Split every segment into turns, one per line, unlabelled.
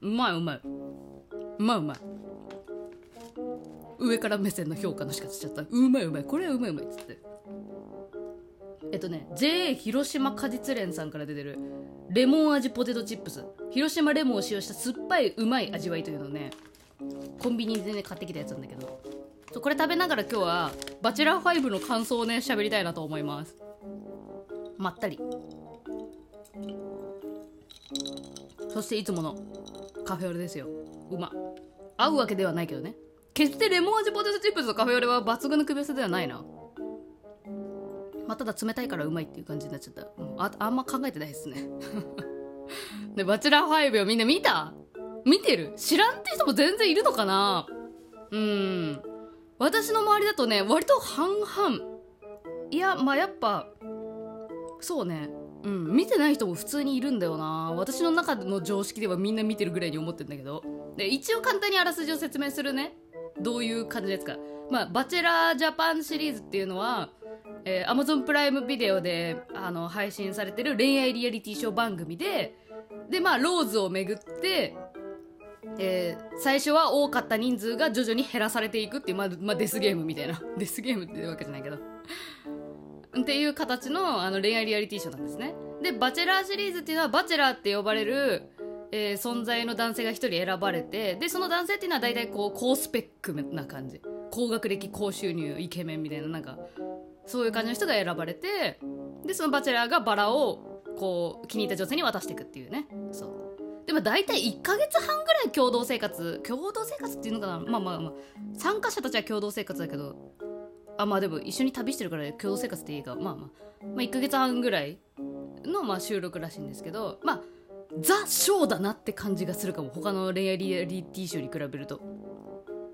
うまいうまい。うまいうまい。上から目線の評価の仕方しちゃった。うまいうまい。これはうまいうまい。っつって。えっとね JA 広島果実連さんから出てるレモン味ポテトチップス。広島レモンを使用した酸っぱいうまい味わいというのをねコンビニでね買ってきたやつなんだけど。そうこれ食べながら今日はバチェラー5の感想をね喋りたいなと思います。まったり。そしていつものカフェオレですよ。うま合うわけではないけどね。決してレモン味ポテトチップスとカフェオレは抜群の組み合わせではないな。まあ、ただ冷たいからうまいっていう感じになっちゃった、ああんま考えてないですね。でバチェラー5をみんな見た？見てる？知らんって人も全然いるのかな？うん。私の周りだとね割と半々。いやまあやっぱそうね。うん見てない人も普通にいるんだよな。私の中の常識ではみんな見てるぐらいに思ってんだけど。で一応簡単にあらすじを説明するね。どういう感じですか。まあバチェラージャパンシリーズっていうのはえー、Amazon プライムビデオであの配信されてる恋愛リアリティショー番組ででまあローズをめぐって、えー最初は多かった人数が徐々に減らされていくっていう、まあまあ、デスゲームみたいな。デスゲームっていうわけじゃないけど。っていう形のあの恋愛リアリティショーなんですね。でバチェラーシリーズっていうのはバチェラーって呼ばれる、えー存在の男性が一人選ばれてでその男性っていうのは大体こう高スペックな感じ。高学歴高収入イケメンみたいななんかそういう感じの人が選ばれてでそのバチェラーがバラをこう気に入った女性に渡していくっていうね。そう。でも大体1ヶ月半ぐらい共同生活。共同生活っていうのかな。まあまあまあ参加者たちは共同生活だけどあまあでも一緒に旅してるから共同生活っていいかまあまあ、まあ、1ヶ月半ぐらいのまあ収録らしいんですけどまあザ・ショーだなって感じがするかも他の恋愛リアリティショーに比べると。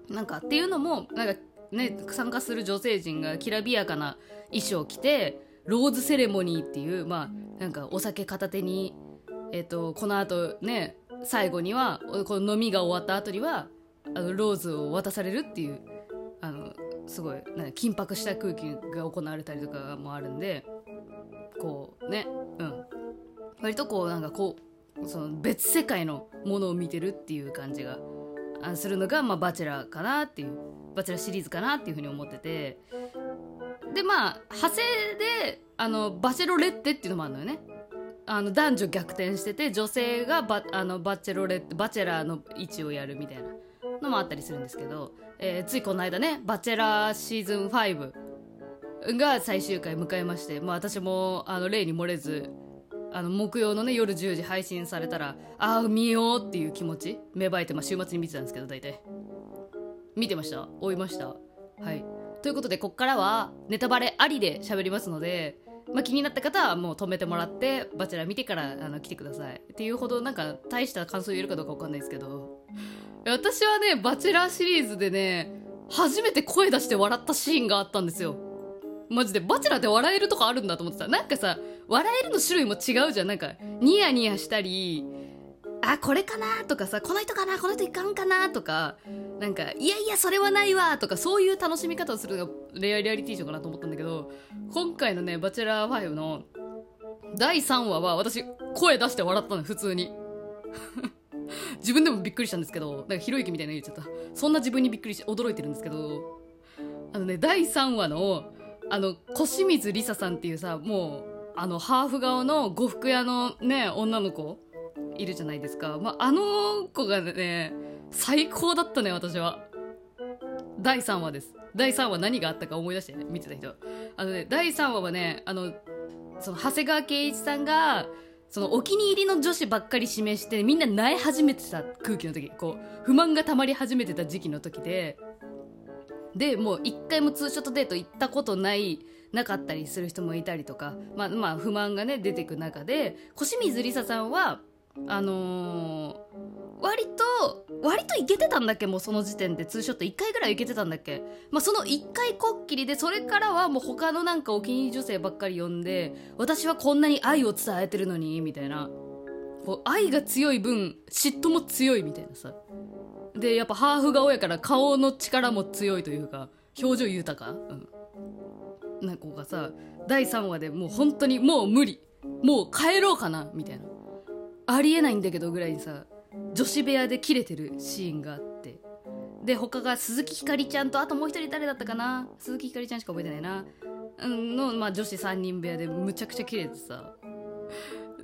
なんかっていうのもなんかね参加する女性陣がきらびやかな衣装を着てローズセレモニーっていうまあなんかお酒片手にえっ、とこの後ね最後にはこの飲みが終わった後にはあのローズを渡されるっていうすごいなんか緊迫した空気が行われたりとかもあるんでこうねうん。割とこうなんかこうその別世界のものを見てるっていう感じがするのが、まあ、バチェラーかなっていうバチェラーシリーズかなっていうふうに思ってて。でまあ派生であのバチェロレッテっていうのもあるのよね。あの男女逆転してて女性がバあのバチェロレッテバチェラーの位置をやるみたいなのもあったりするんですけど、えーついこの間ね「バチェラーシーズン5」が最終回迎えまして、まあ、私もあの例に漏れずあの木曜のね夜10時配信されたらああ見ようっていう気持ち芽生えて、まあ、週末に見てたんですけど大体。見てました？追いました？はい。ということでこっからはネタバレありで喋りますので、まあ、気になった方はもう止めてもらってバチェラー見てからあの来てください。っていうほどなんか大した感想言えるかどうかわかんないですけど。私はねバチェラーシリーズでね初めて声出して笑ったシーンがあったんですよ。マジでバチェラーって笑えるとこあるんだと思ってた。なんかさ笑えるの種類も違うじゃん。なんかニヤニヤしたりあこれかなとかさこの人かなこの人いかんかなとかなんかいやいやそれはないわとかそういう楽しみ方をするのがレアリアリティーショーかなと思ったんだけど今回のね「バチェラー5」の第3話は私声出して笑ったの普通に。自分でもびっくりしたんですけどなんかひろゆきみたいな言っちゃった。そんな自分にびっくりし驚いてるんですけどあのね第3話のあの小清水梨沙さんっていうさもうあのハーフ顔の呉服屋のね女の子いるじゃないですか、まあ、あの子がね最高だったね私は。第3話です。第3話何があったか思い出して、ね、見てた人。あのね第3話はねあのその長谷川圭一さんがそのお気に入りの女子ばっかり指名してみんな萎え始めてた空気の時こう不満がたまり始めてた時期の時で。でもう一回もツーショットデート行ったことないなかったりする人もいたりとか、まあ、まあ不満がね出てく中で小清水梨沙さんはあのー割と割といけてたんだっけもうその時点で。ツーショット1回ぐらいいけてたんだっけ、まあ、その1回こっきりでそれからはもう他のなんかお気に入り女性ばっかり呼んで私はこんなに愛を伝えてるのにみたいな。こう愛が強い分嫉妬も強いみたいなさ。でやっぱハーフ顔やから顔の力も強いというか表情豊か、うん、な子がさ第3話でもう本当にもう無理。もう帰ろうかなみたいな。ありえないんだけどぐらいにさ女子部屋で切れてるシーンがあって。で他が鈴木ひかりちゃんとあともう一人誰だったかな？鈴木ひかりちゃんしか覚えてないな。の、まあ、女子3人部屋でむちゃくちゃ切れてさ。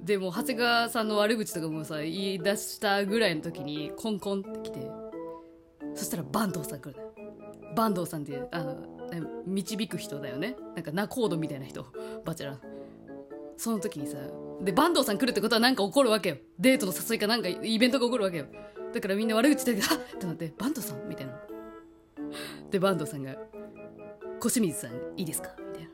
でも長谷川さんの悪口とかもさ言い出したぐらいの時にコンコンって来て。そしたら坂東さん来るね坂東さんってあの導く人だよね。なんか仲人みたいな人。バチェラー。その時にさで坂東さん来るってことはなんか起こるわけよ。デートの誘いかなんかイベントが起こるわけよ。だからみんな悪口言ってはっってなって坂東さんみたいな。で坂東さんが「小清水さんいいですか?」みたいな。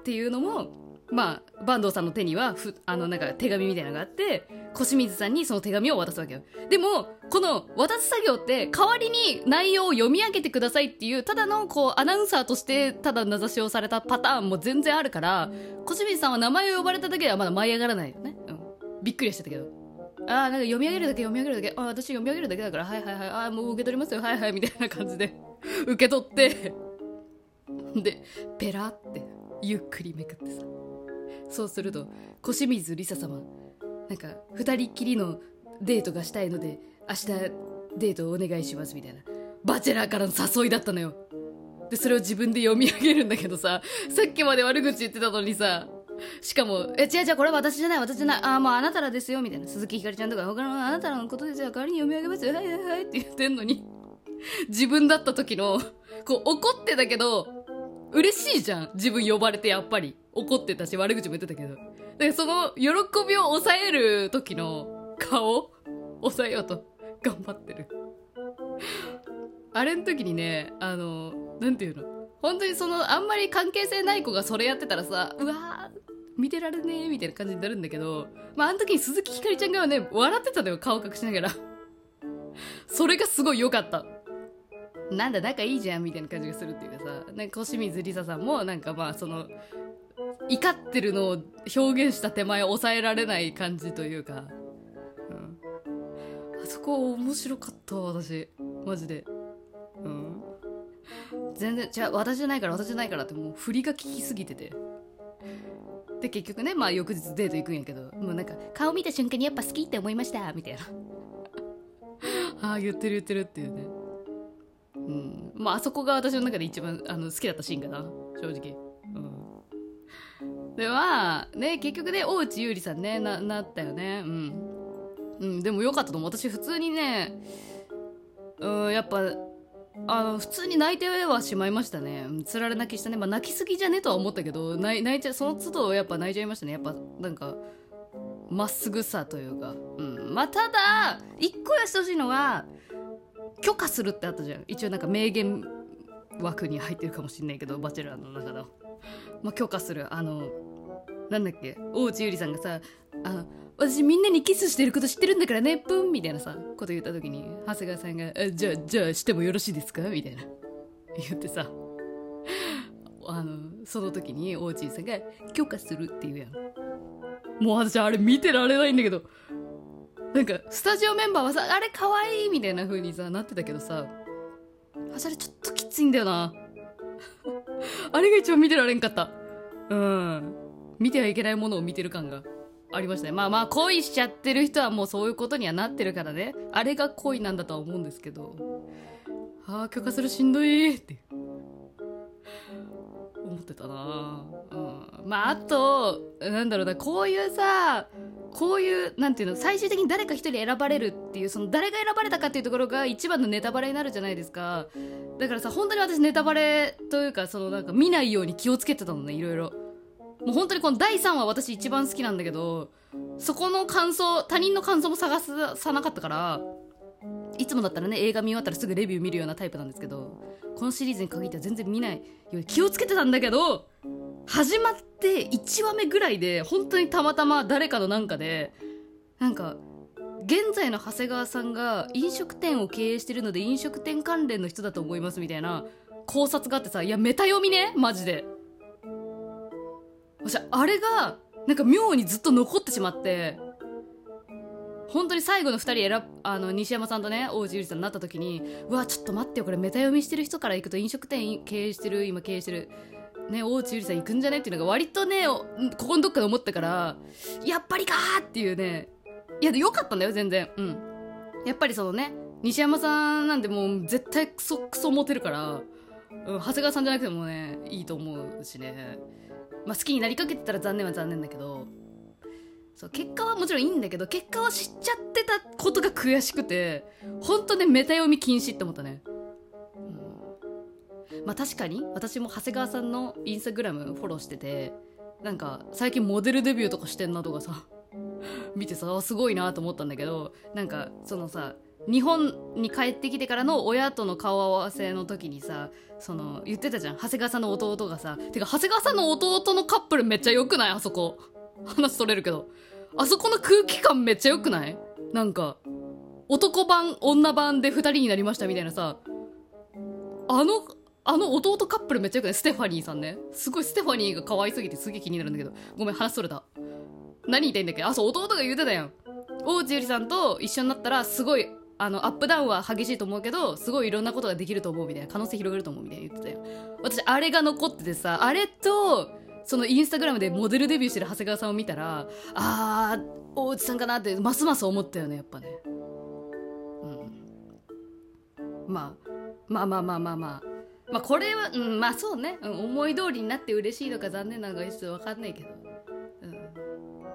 っていうのもまあ坂東さんの手にはふあのなんか手紙みたいなのがあって小清水さんにその手紙を渡すわけよ。でもこの渡す作業って代わりに内容を読み上げてくださいっていうただのこうアナウンサーとしてただ名指しをされたパターンも全然あるから小清水さんは名前を呼ばれただけではまだ舞い上がらないよね、うん、びっくりしてたけど。ああなんか読み上げるだけ読み上げるだけ。あ私読み上げるだけだからはいはいはい。ああもう受け取りますよ。はいはい。みたいな感じで。受け取って。でペラってゆっくりめくってさ。そうすると小清水梨沙様なんか二人っきりのデートがしたいので明日デートをお願いしますみたいな。バチェラーからの誘いだったのよ。でそれを自分で読み上げるんだけどささっきまで悪口言ってたのにさしかも、え、違う違う、これは私じゃない、私じゃない、あ、もうあなたらですよ、みたいな。鈴木ひかりちゃんとか、他のあなたらのことですよ、代わりに読み上げますよ、はいはいはいって言ってんのに、自分だった時の、こう、怒ってたけど、嬉しいじゃん。自分呼ばれて、やっぱり。怒ってたし、悪口も言ってたけど。で、その、喜びを抑える時の顔抑えようと頑張ってる。あれの時にね、あの、なんていうの？本当にその、あんまり関係性ない子がそれやってたらさ、うわー、見てられねえみたいな感じになるんだけど、まあ、あの時に鈴木ひかりちゃんがね、笑ってたのよ、顔隠しながら。それがすごい良かった。なんだ、仲いいじゃんみたいな感じがするっていうかさ、なんか小清水梨沙さんも、なんかまあ、その、怒ってるのを表現した手前抑えられない感じというか、うん、あそこ面白かった私。マジで。うん。全然違う私じゃないから私じゃないからってもう振りが効きすぎてて。で結局ねまあ翌日デート行くんやけど。もうなんか顔見た瞬間にやっぱ好きって思いましたみたいな。ああ言ってる言ってるっていうね。うん。まああそこが私の中で一番あの好きだったシーンかな。正直。ではね結局ね大内優里さんねななったよね。うん、うん、でもよかったと思う。私普通にねうんやっぱあの普通に泣いてはしまいましたね。つられ泣きしたね。まあ泣きすぎじゃねとは思ったけど泣いちゃその都度やっぱ泣いちゃいましたね。やっぱなんかまっすぐさというか。うん。まあただ一個やしてほしいのは許可するってあったじゃん。一応なんか名言枠に入ってるかもしんないけどバチェラーの中の。まあ、許可する。あのなんだっけ？大内ゆりさんがさあ私みんなにキスしてること知ってるんだからねプン！みたいなさこと言った時に長谷川さんが「じゃあじゃあしてもよろしいですか?」みたいな。言ってさ。あのその時に大内ゆりさんが「許可する」って言うやん。もう私あれ見てられないんだけど。なんかスタジオメンバーはさあれ可愛いみたいな風にさなってたけどさあそれちょっときついんだよな あれが一番見てられんかった。うん。見てはいけないものを見てる感がありましたね。まあまあ、恋しちゃってる人はもうそういうことにはなってるからね。あれが恋なんだとは思うんですけど。ああ、許可するしんどいって。思ってたなうん。まあ、あと、なんだろうな、こういうさ、こういうなんていうの最終的に誰か一人選ばれるっていうその誰が選ばれたかっていうところが一番のネタバレになるじゃないですか。だからさ本当に私ネタバレというかそのなんか見ないように気をつけてたのねいろいろ。もう本当にこの第3話私一番好きなんだけどそこの感想他人の感想も探さなかったからいつもだったらね映画見終わったらすぐレビュー見るようなタイプなんですけどこのシリーズに限っては全然見ないよう気をつけてたんだけど始まって1話目ぐらいで本当にたまたま誰かのなんかでなんか現在の長谷川さんが飲食店を経営してるので飲食店関連の人だと思いますみたいな考察があってさいやメタ読みね？マジで。私あれがなんか妙にずっと残ってしまって本当に最後の2人選あの西山さんとね大内ゆりさんになった時にうわちょっと待ってよこれメタ読みしてる人から行くと飲食店経営してる今経営してるね大内ゆりさん行くんじゃねっていうのが割とねここのどっかで思ったからやっぱりかっていうねいやでよかったんだよ全然。うん。やっぱりそのね西山さんなんてもう絶対クソクソモテるから、うん、長谷川さんじゃなくてもねいいと思うしね。まあ好きになりかけてたら残念は残念だけどそう結果はもちろんいいんだけど結果を知っちゃってたことが悔しくて本当ねメタ読み禁止って思ったね、うん、まあ確かに私も長谷川さんのインスタグラムフォローしててなんか最近モデルデビューとかしてんなとかさ 見てさすごいなと思ったんだけどなんかそのさ日本に帰ってきてからの親との顔合わせの時にさその言ってたじゃん。長谷川さんの弟がさてか長谷川さんの弟のカップルめっちゃ良くない？あそこ。話取れるけど。あそこの空気感めっちゃ良くない？なんか男版女版で2人になりましたみたいなさ。あのあの弟カップルめっちゃ良くない？ステファニーさんね。すごいステファニーが可愛すぎてすげえ気になるんだけど。ごめん話それた。何言いたいんだっけ？あそう弟が言ってたやん。大内ゆりさんと一緒になったらすごいあのアップダウンは激しいと思うけどすごいいろんなことができると思うみたいな。可能性広がると思うみたいな言ってたよ私あれが残っててさあれとそのインスタグラムでモデルデビューしてる長谷川さんを見たらあー大内さんかなってますます思ったよねやっぱね。うん。まあまあまあまあまあまあ。まあこれは、うん、まあそうね、うん、思い通りになって嬉しいのか残念なのかちょっと分かんないけど、うん、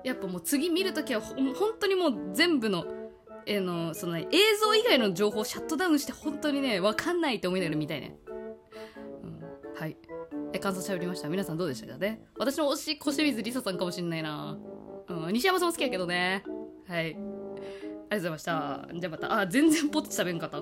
やっぱもう次見るときはほ本当にもう全部のえーのそのね映像以外の情報をシャットダウンして本当にね分かんないって思いながら見たいね、感想しゃべりました。皆さんどうでしたかね？私の推し小清水梨沙さんかもしんないな、うん、西山さんも好きやけどね。はい。ありがとうございました。じゃあまた。あ全然ポッチ喋んかった。